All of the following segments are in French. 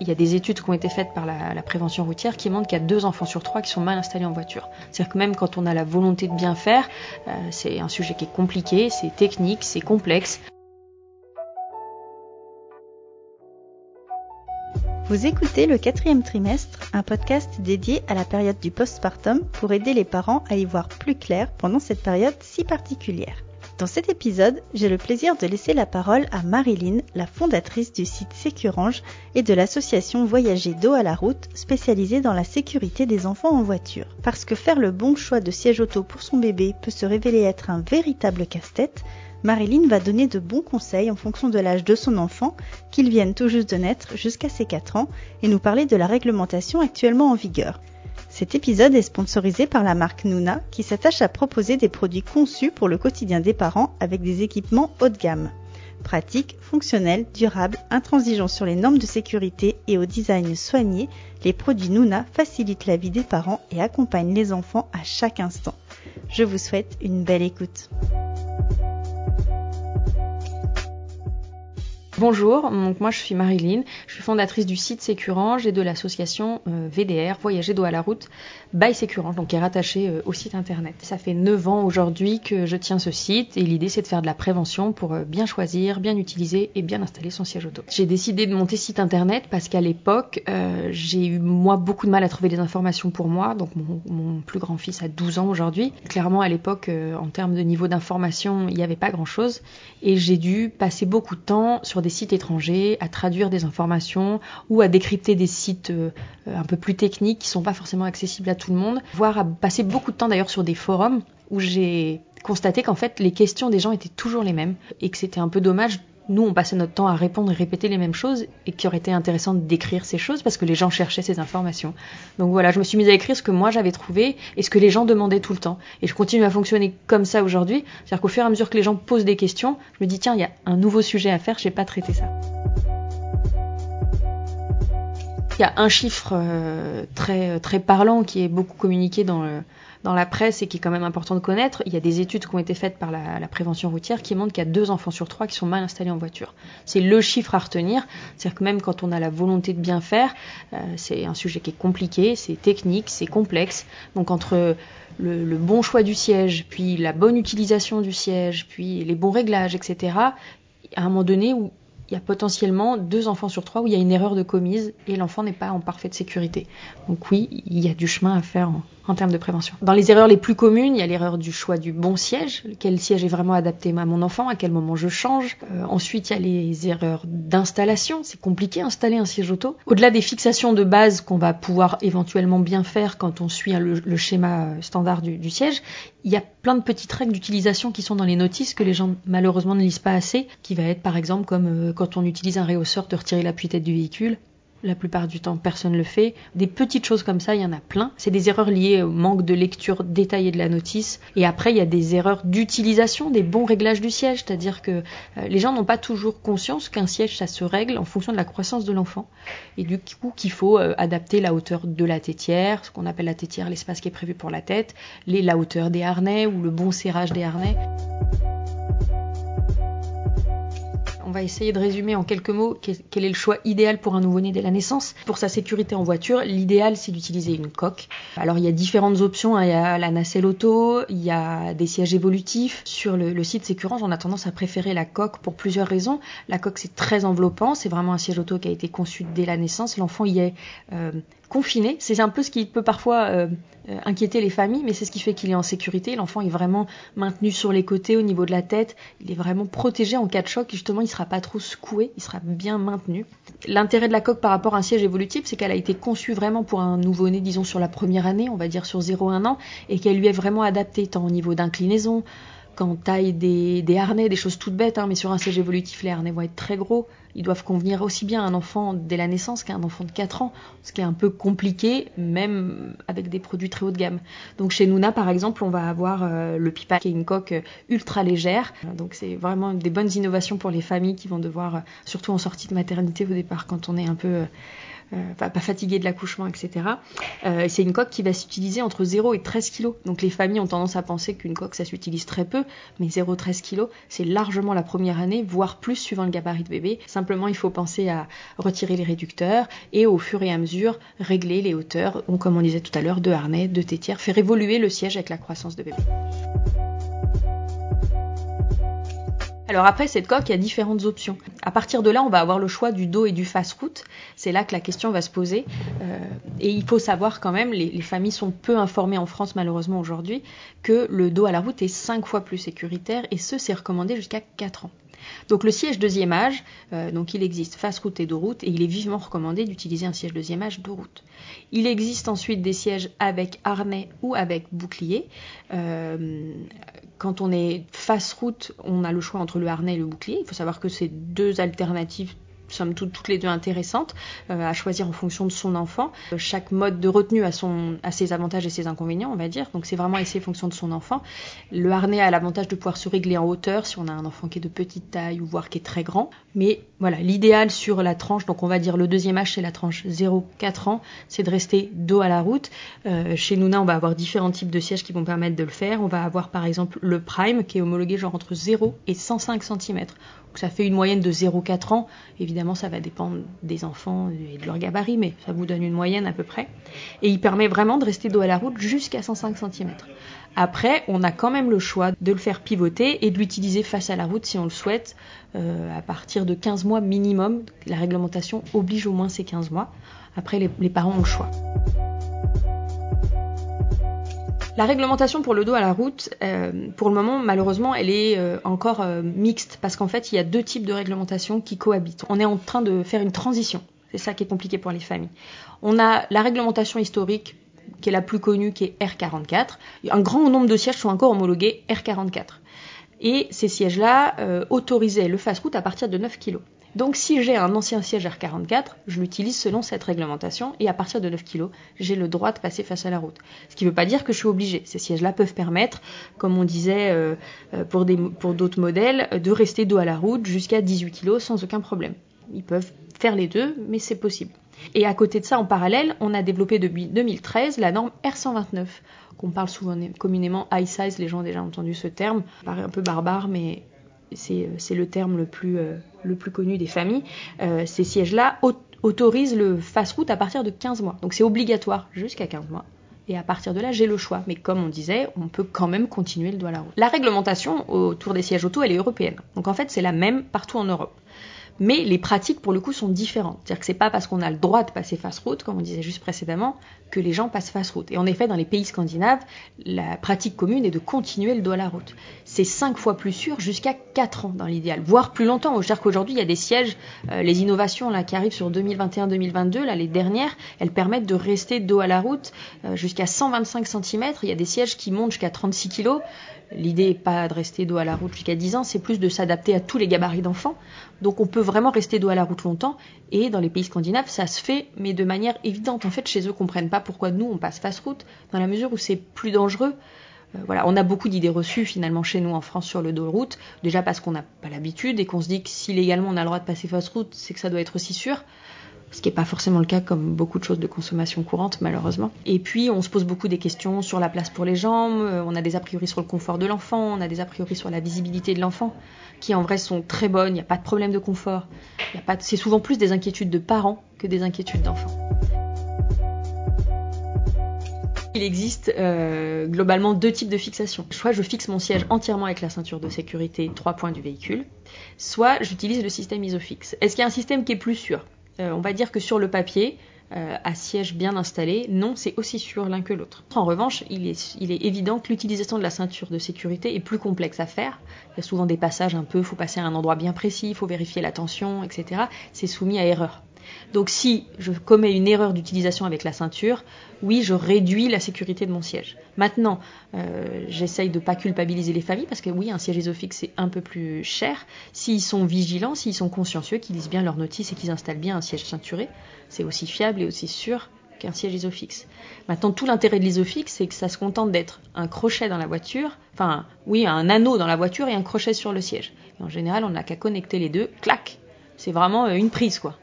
Il y a des études qui ont été faites par la, prévention routière qui montrent qu'il y a deux enfants sur trois qui sont mal installés en voiture. C'est-à-dire que même quand on a la volonté de bien faire, euh, c'est un sujet qui est compliqué, c'est technique, c'est complexe. Vous écoutez le quatrième trimestre, un podcast dédié à la période du postpartum pour aider les parents à y voir plus clair pendant cette période si particulière. Dans cet épisode, j'ai le plaisir de laisser la parole à Marilyn, la fondatrice du site Sécurange et de l'association Voyager dos à la route spécialisée dans la sécurité des enfants en voiture. Parce que faire le bon choix de siège auto pour son bébé peut se révéler être un véritable casse-tête, Marilyn va donner de bons conseils en fonction de l'âge de son enfant, qu'il vienne tout juste de naître jusqu'à ses 4 ans, et nous parler de la réglementation actuellement en vigueur. Cet épisode est sponsorisé par la marque Nuna qui s'attache à proposer des produits conçus pour le quotidien des parents avec des équipements haut de gamme. Pratiques, fonctionnels, durables, intransigeants sur les normes de sécurité et au design soigné, les produits Nuna facilitent la vie des parents et accompagnent les enfants à chaque instant. Je vous souhaite une belle écoute. Bonjour, donc moi je suis Marilyn, je suis fondatrice du site Sécurange et de l'association euh, VDR, Voyager d'eau à la route, by Sécurange, donc qui est rattaché euh, au site internet. Ça fait 9 ans aujourd'hui que je tiens ce site et l'idée c'est de faire de la prévention pour euh, bien choisir, bien utiliser et bien installer son siège auto. J'ai décidé de monter site internet parce qu'à l'époque j'ai eu moi beaucoup de mal à trouver des informations pour moi, donc mon, mon plus grand fils a 12 ans aujourd'hui. Clairement à l'époque en termes de niveau d'information il n'y avait pas grand chose et j'ai dû passer beaucoup de temps sur des sites étrangers, à traduire des informations ou à décrypter des sites euh, un peu plus techniques qui sont pas forcément accessibles à tout le monde, voire à passer beaucoup de temps d'ailleurs sur des forums où j'ai constaté qu'en fait les questions des gens étaient toujours les mêmes et que c'était un peu dommage nous, on passait notre temps à répondre et répéter les mêmes choses et qu'il aurait été intéressant d'écrire ces choses parce que les gens cherchaient ces informations. Donc voilà, je me suis mise à écrire ce que moi j'avais trouvé et ce que les gens demandaient tout le temps. Et je continue à fonctionner comme ça aujourd'hui. C'est-à-dire qu'au fur et à mesure que les gens posent des questions, je me dis tiens, il y a un nouveau sujet à faire, j'ai pas traité ça. Il y a un chiffre euh, très très parlant qui est beaucoup communiqué dans la presse et qui est quand même important de connaître, il y a des études qui ont été faites par la, prévention routière qui montrent qu'il y a deux enfants sur trois qui sont mal installés en voiture. C'est le chiffre à retenir, c'est-à-dire que même quand on a la volonté de bien faire, euh, c'est un sujet qui est compliqué, c'est technique, c'est complexe. Donc entre le, le, bon choix du siège, puis la bonne utilisation du siège, puis les bons réglages, etc., à un moment donné où il y a potentiellement deux enfants sur trois où il y a une erreur de commise et l'enfant n'est pas en parfaite sécurité. Donc oui, il y a du chemin à faire en, termes de prévention. Dans les erreurs les plus communes, il y a l'erreur du choix du bon siège, quel siège est vraiment adapté à mon enfant, à quel moment je change? Euh, ensuite, il y a les erreurs d'installation, c'est compliqué d'installer un siège auto. Au-delà des fixations de base qu'on va pouvoir éventuellement bien faire quand on suit le, schéma standard du, siège, il y a plein de petites règles d'utilisation qui sont dans les notices que les gens malheureusement ne lisent pas assez, qui va être par exemple comme euh, on utilise un réhausseur de retirer l'appui-tête du véhicule. La plupart du temps, personne ne le fait. Des petites choses comme ça, il y en a plein. C'est des erreurs liées au manque de lecture détaillée de la notice. Et après, il y a des erreurs d'utilisation, des bons réglages du siège. C'est-à-dire que euh, les gens n'ont pas toujours conscience qu'un siège, ça se règle en fonction de la croissance de l'enfant. Et du coup, qu'il faut euh, adapter la hauteur de la tétière, ce qu'on appelle la tétière, l'espace qui est prévu pour la tête, la hauteur des harnais ou le bon serrage des harnais. On va essayer de résumer en quelques mots quel est le choix idéal pour un nouveau-né dès la naissance. Pour sa sécurité en voiture, l'idéal c'est d'utiliser une coque. Alors il y a différentes options, hein. il y a la nacelle auto, il y a des sièges évolutifs. Sur le, site Sécurange, on a tendance à préférer la coque pour plusieurs raisons. La coque c'est très enveloppant, c'est vraiment un siège auto qui a été conçu dès la naissance. L'enfant y est euh, confiné. C'est un peu ce qui peut parfois euh, euh, inquiéter les familles, mais c'est ce qui fait qu'il est en sécurité. L'enfant est vraiment maintenu sur les côtés au niveau de la tête. Il est vraiment protégé en cas de choc. Justement, il sera pas trop secoué, il sera bien maintenu. L'intérêt de la coque par rapport à un siège évolutif, c'est qu'elle a été conçue vraiment pour un nouveau-né, disons sur la première année, on va dire sur 0-1 an, et qu'elle lui est vraiment adaptée tant au niveau d'inclinaison, qu'en taille des, des, harnais, des choses toutes bêtes, hein, mais sur un siège évolutif, les harnais vont être très gros. Ils doivent convenir aussi bien à un enfant dès la naissance qu'à un enfant de 4 ans, ce qui est un peu compliqué, même avec des produits très haut de gamme. Donc chez Nuna, par exemple, on va avoir euh, le Pipa, qui est une coque ultra légère. Donc c'est vraiment des bonnes innovations pour les familles qui vont devoir, euh, surtout en sortie de maternité au départ, quand on est un peu... pas fatigué de l'accouchement, etc. c'est une coque qui va s'utiliser entre 0 et 13 kg. Donc les familles ont tendance à penser qu'une coque, ça s'utilise très peu, mais 0,13 kg, c'est largement la première année, voire plus suivant le gabarit de bébé. Il faut penser à retirer les réducteurs et au fur et à mesure régler les hauteurs, comme on disait tout à l'heure, de harnais, de tétière, faire évoluer le siège avec la croissance de bébé. Alors après cette coque, il y a différentes options. À partir de là, on va avoir le choix du dos et du face-route. C'est là que la question va se poser. Euh, et il faut savoir quand même, les, les, familles sont peu informées en France malheureusement aujourd'hui, que le dos à la route est 5 fois plus sécuritaire et ce, c'est recommandé jusqu'à 4 ans. Donc le siège deuxième âge, euh, donc il existe face route et dos route et il est vivement recommandé d'utiliser un siège deuxième âge dos route. Il existe ensuite des sièges avec harnais ou avec bouclier. Euh, quand on est face route, on a le choix entre le harnais et le bouclier. Il faut savoir que c'est deux alternatives sommes toutes, les deux intéressantes euh, à choisir en fonction de son enfant. Euh, chaque mode de retenue a, ses avantages et ses inconvénients, on va dire. Donc c'est vraiment essayer en fonction de son enfant. Le harnais a l'avantage de pouvoir se régler en hauteur si on a un enfant qui est de petite taille ou voire qui est très grand. Mais voilà, l'idéal sur la tranche, donc on va dire le deuxième âge, c'est la tranche 0-4 ans, c'est de rester dos à la route. Euh, chez Nuna, on va avoir différents types de sièges qui vont permettre de le faire. On va avoir par exemple le Prime qui est homologué genre entre 0 et 105 cm ça fait une moyenne de 0,4 ans. Évidemment, ça va dépendre des enfants et de leur gabarit, mais ça vous donne une moyenne à peu près. Et il permet vraiment de rester dos à la route jusqu'à 105 cm. Après, on a quand même le choix de le faire pivoter et de l'utiliser face à la route si on le souhaite, euh, à partir de 15 mois minimum. La réglementation oblige au moins ces 15 mois. Après, les parents ont le choix. La réglementation pour le dos à la route, euh, pour le moment, malheureusement, elle est euh, encore euh, mixte parce qu'en fait, il y a deux types de réglementation qui cohabitent. On est en train de faire une transition. C'est ça qui est compliqué pour les familles. On a la réglementation historique qui est la plus connue, qui est R44. Un grand nombre de sièges sont encore homologués R44. Et ces sièges-là autorisaient le fast-route à partir de 9 kg. Donc si j'ai un ancien siège R44, je l'utilise selon cette réglementation et à partir de 9 kg, j'ai le droit de passer face à la route. Ce qui ne veut pas dire que je suis obligée. Ces sièges-là peuvent permettre, comme on disait euh, euh, pour, pour d'autres modèles, de rester dos à la route jusqu'à 18 kg sans aucun problème. Ils peuvent faire les deux, mais c'est possible. Et à côté de ça, en parallèle, on a développé depuis 2013 la norme R129, qu'on parle souvent communément high size, les gens ont déjà entendu ce terme, ça paraît un peu barbare, mais c'est le terme le plus, euh, connu des familles, euh, ces sièges-là autorisent le fast-route à partir de 15 mois. Donc c'est obligatoire jusqu'à 15 mois. Et à partir de là, j'ai le choix. Mais comme on disait, on peut quand même continuer le doigt à la route. La réglementation autour des sièges auto, elle est européenne. Donc en fait, c'est la même partout en Europe mais les pratiques pour le coup sont différentes. C'est-à-dire que c'est pas parce qu'on a le droit de passer face route, comme on disait juste précédemment, que les gens passent face route. Et en effet, dans les pays scandinaves, la pratique commune est de continuer le dos à la route. C'est cinq fois plus sûr, jusqu'à 4 ans dans l'idéal, voire plus longtemps. C'est-à-dire qu'aujourd'hui, il y a des sièges, euh, les innovations là qui arrivent sur 2021-2022, là les dernières, elles permettent de rester dos à la route euh, jusqu'à 125 cm. Il y a des sièges qui montent jusqu'à 36 kg. L'idée n'est pas de rester dos à la route jusqu'à 10 ans, c'est plus de s'adapter à tous les gabarits d'enfants. Donc on peut vraiment rester dos à la route longtemps. Et dans les pays scandinaves, ça se fait, mais de manière évidente. En fait, chez eux, ne comprennent pas pourquoi nous, on passe face route, dans la mesure où c'est plus dangereux. Euh, voilà, on a beaucoup d'idées reçues finalement chez nous en France sur le dos de route. Déjà parce qu'on n'a pas l'habitude et qu'on se dit que si légalement on a le droit de passer face route, c'est que ça doit être aussi sûr ce qui n'est pas forcément le cas comme beaucoup de choses de consommation courante malheureusement. Et puis on se pose beaucoup des questions sur la place pour les jambes, euh, on a des a priori sur le confort de l'enfant, on a des a priori sur la visibilité de l'enfant, qui en vrai sont très bonnes, il n'y a pas de problème de confort, c'est souvent plus des inquiétudes de parents que des inquiétudes d'enfants. Il existe euh, globalement deux types de fixation. Soit je fixe mon siège entièrement avec la ceinture de sécurité trois points du véhicule, soit j'utilise le système isofix. Est-ce qu'il y a un système qui est plus sûr? Euh, on va dire que sur le papier, euh, à siège bien installé, non, c'est aussi sûr l'un que l'autre. En revanche, il est, évident que l'utilisation de la ceinture de sécurité est plus complexe à faire. Il y a souvent des passages un peu, il faut passer à un endroit bien précis, il faut vérifier la tension, etc. C'est soumis à erreur. Donc si je commets une erreur d'utilisation avec la ceinture, oui, je réduis la sécurité de mon siège. Maintenant, euh, j'essaye de ne pas culpabiliser les familles parce que oui, un siège isofix c'est un peu plus cher. S'ils sont vigilants, s'ils sont consciencieux, qu'ils lisent bien leur notice et qu'ils installent bien un siège ceinturé, c'est aussi fiable et aussi sûr qu'un siège isofix. Maintenant, tout l'intérêt de l'isofix, c'est que ça se contente d'être un crochet dans la voiture, enfin, oui, un anneau dans la voiture et un crochet sur le siège. en général, on n'a qu'à connecter les deux, clac, c'est vraiment euh, une prise, quoi.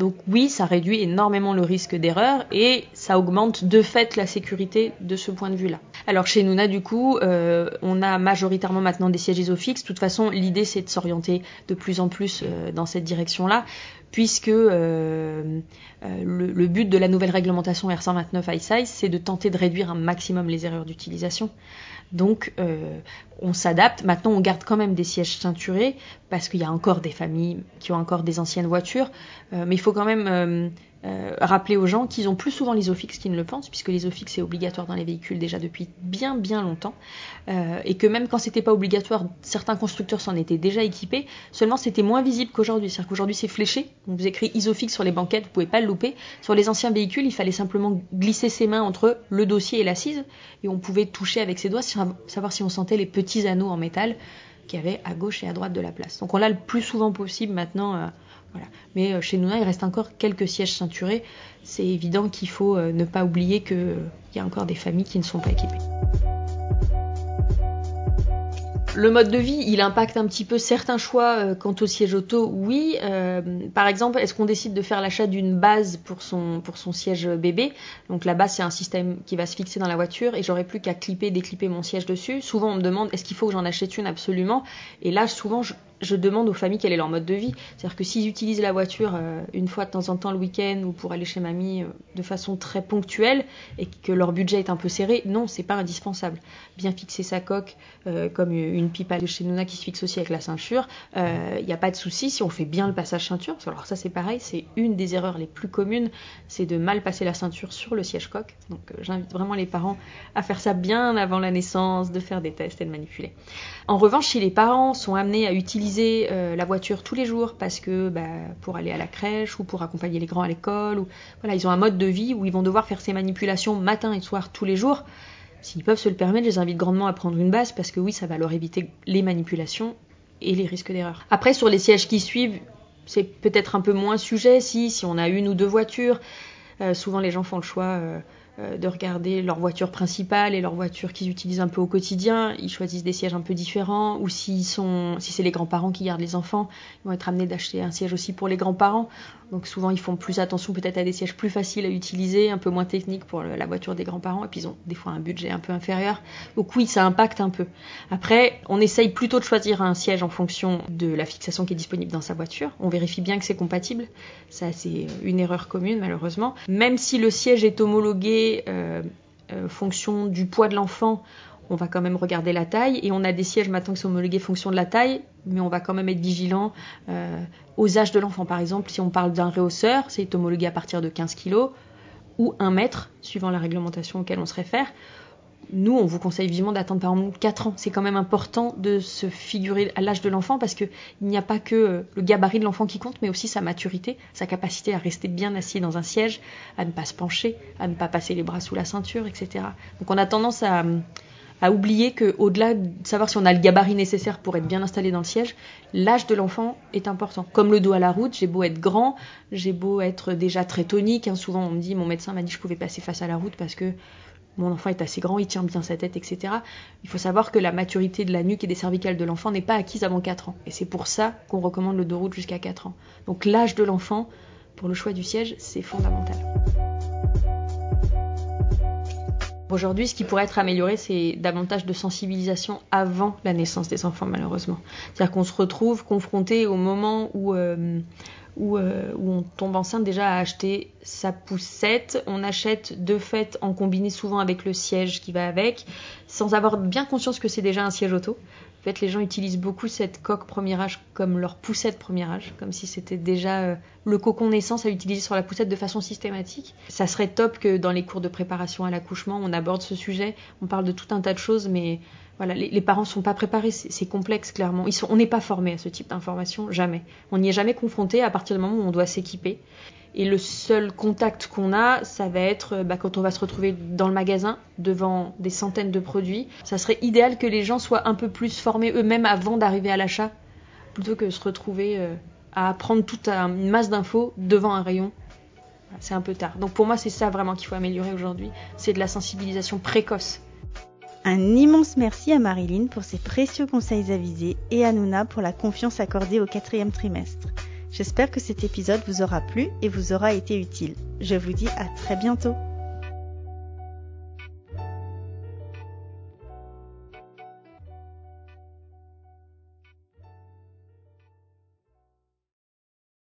Donc oui, ça réduit énormément le risque d'erreur et ça augmente de fait la sécurité de ce point de vue-là. Alors chez Nuna, du coup, euh, on a majoritairement maintenant des sièges isofixes. De toute façon, l'idée c'est de s'orienter de plus en plus euh, dans cette direction-là, puisque euh, le, but de la nouvelle réglementation R129 iSize, c'est de tenter de réduire un maximum les erreurs d'utilisation. Donc on s'adapte. Maintenant, on garde quand même des sièges ceinturés parce qu'il y a encore des familles qui ont encore des anciennes voitures, mais il faut quand même euh, rappeler aux gens qu'ils ont plus souvent l'isofix qu'ils ne le pensent, puisque l'isofix est obligatoire dans les véhicules déjà depuis bien bien longtemps, euh, et que même quand c'était pas obligatoire, certains constructeurs s'en étaient déjà équipés, seulement c'était moins visible qu'aujourd'hui. C'est-à-dire qu'aujourd'hui c'est fléché, on vous écrit isofix sur les banquettes, vous pouvez pas le louper. Sur les anciens véhicules, il fallait simplement glisser ses mains entre le dossier et l'assise, et on pouvait toucher avec ses doigts, savoir si on sentait les petits anneaux en métal qu'il y avait à gauche et à droite de la place. Donc on l'a le plus souvent possible maintenant. Euh, mais euh, chez nous, il reste encore quelques sièges ceinturés. C'est évident qu'il faut euh, ne pas oublier qu'il y a encore des familles qui ne sont pas équipées. Le mode de vie, il impacte un petit peu certains choix euh, quant au siège auto, oui. par exemple, est-ce qu'on décide de faire l'achat d'une base pour son, pour son siège bébé? Donc la base, c'est un système qui va se fixer dans la voiture et j'aurai plus qu'à clipper, déclipper mon siège dessus. Souvent, on me demande est-ce qu'il faut que j'en achète une absolument? Et là, souvent, je, je demande aux familles quel est leur mode de vie. C'est-à-dire que s'ils utilisent la voiture euh, une fois de temps en temps le week-end ou pour aller chez mamie euh, de façon très ponctuelle et que leur budget est un peu serré, non, c'est pas indispensable. Bien fixer sa coque euh, comme une pipe de chez Nuna qui se fixe aussi avec la ceinture, il n'y a pas de souci si on fait bien le passage ceinture. Alors ça c'est pareil, c'est une des erreurs les plus communes, c'est de mal passer la ceinture sur le siège coque. Donc j'invite vraiment les parents à faire ça bien avant la naissance, de faire des tests et de manipuler. En revanche, si les parents sont amenés à utiliser euh, la voiture tous les jours parce que bah, pour aller à la crèche ou pour accompagner les grands à l'école ou voilà ils ont un mode de vie où ils vont devoir faire ces manipulations matin et soir tous les jours. S'ils peuvent se le permettre je les invite grandement à prendre une base parce que oui ça va leur éviter les manipulations et les risques d'erreur. Après sur les sièges qui suivent c'est peut-être un peu moins sujet si si on a une ou deux voitures. Euh, souvent les gens font le choix euh, de regarder leur voiture principale et leur voiture qu'ils utilisent un peu au quotidien. Ils choisissent des sièges un peu différents. Ou si c'est les grands-parents qui gardent les enfants, ils vont être amenés d'acheter un siège aussi pour les grands-parents. Donc souvent ils font plus attention peut-être à des sièges plus faciles à utiliser, un peu moins techniques pour la voiture des grands-parents. Et puis ils ont des fois un budget un peu inférieur. Donc oui, ça impacte un peu. Après, on essaye plutôt de choisir un siège en fonction de la fixation qui est disponible dans sa voiture. On vérifie bien que c'est compatible. Ça c'est une erreur commune malheureusement. Même si le siège est homologué euh, euh, fonction du poids de l'enfant, on va quand même regarder la taille. Et on a des sièges maintenant qui sont homologués fonction de la taille, mais on va quand même être vigilant euh, aux âges de l'enfant. Par exemple, si on parle d'un réhausseur, c'est homologué à partir de 15 kg ou 1 mètre, suivant la réglementation auquel on se réfère nous, on vous conseille vivement d'attendre par exemple 4 ans. C'est quand même important de se figurer à l'âge de l'enfant parce qu'il n'y a pas que euh, le gabarit de l'enfant qui compte, mais aussi sa maturité, sa capacité à rester bien assis dans un siège, à ne pas se pencher, à ne pas passer les bras sous la ceinture, etc. Donc on a tendance à, oublier qu'au-delà de savoir si on a le gabarit nécessaire pour être bien installé dans le siège, l'âge de l'enfant est important. Comme le dos à la route, j'ai beau être grand, j'ai beau être déjà très tonique. Hein. souvent on me dit, mon médecin m'a dit que je pouvais passer face à la route parce que mon enfant est assez grand, il tient bien sa tête, etc. Il faut savoir que la maturité de la nuque et des cervicales de l'enfant n'est pas acquise avant 4 ans. Et c'est pour ça qu'on recommande le dos route jusqu'à 4 ans. Donc l'âge de l'enfant, pour le choix du siège, c'est fondamental. Aujourd'hui, ce qui pourrait être amélioré, c'est davantage de sensibilisation avant la naissance des enfants, malheureusement. C'est-à-dire qu'on se retrouve confronté au moment où, euh, euh, où, on tombe enceinte déjà à acheter sa poussette. On achète de fait en combiné souvent avec le siège qui va avec, sans avoir bien conscience que c'est déjà un siège auto. En fait, les gens utilisent beaucoup cette coque premier âge comme leur poussette premier âge, comme si c'était déjà euh, le cocon naissance à utiliser sur la poussette de façon systématique. Ça serait top que dans les cours de préparation à l'accouchement, on aborde ce sujet. On parle de tout un tas de choses, mais voilà, les, parents sont pas préparés. C'est complexe, clairement. On n'est pas formé à ce type d'information, jamais. On n'y est jamais confronté à partir du moment où on doit s'équiper. Et le seul contact qu'on a, ça va être bah, quand on va se retrouver dans le magasin devant des centaines de produits. Ça serait idéal que les gens soient un peu plus formés eux-mêmes avant d'arriver à l'achat, plutôt que se retrouver euh, à prendre toute une masse d'infos devant un rayon. C'est un peu tard. Donc pour moi, c'est ça vraiment qu'il faut améliorer aujourd'hui. C'est de la sensibilisation précoce. Un immense merci à Marilyn pour ses précieux conseils avisés et à Nouna pour la confiance accordée au quatrième trimestre. J'espère que cet épisode vous aura plu et vous aura été utile. Je vous dis à très bientôt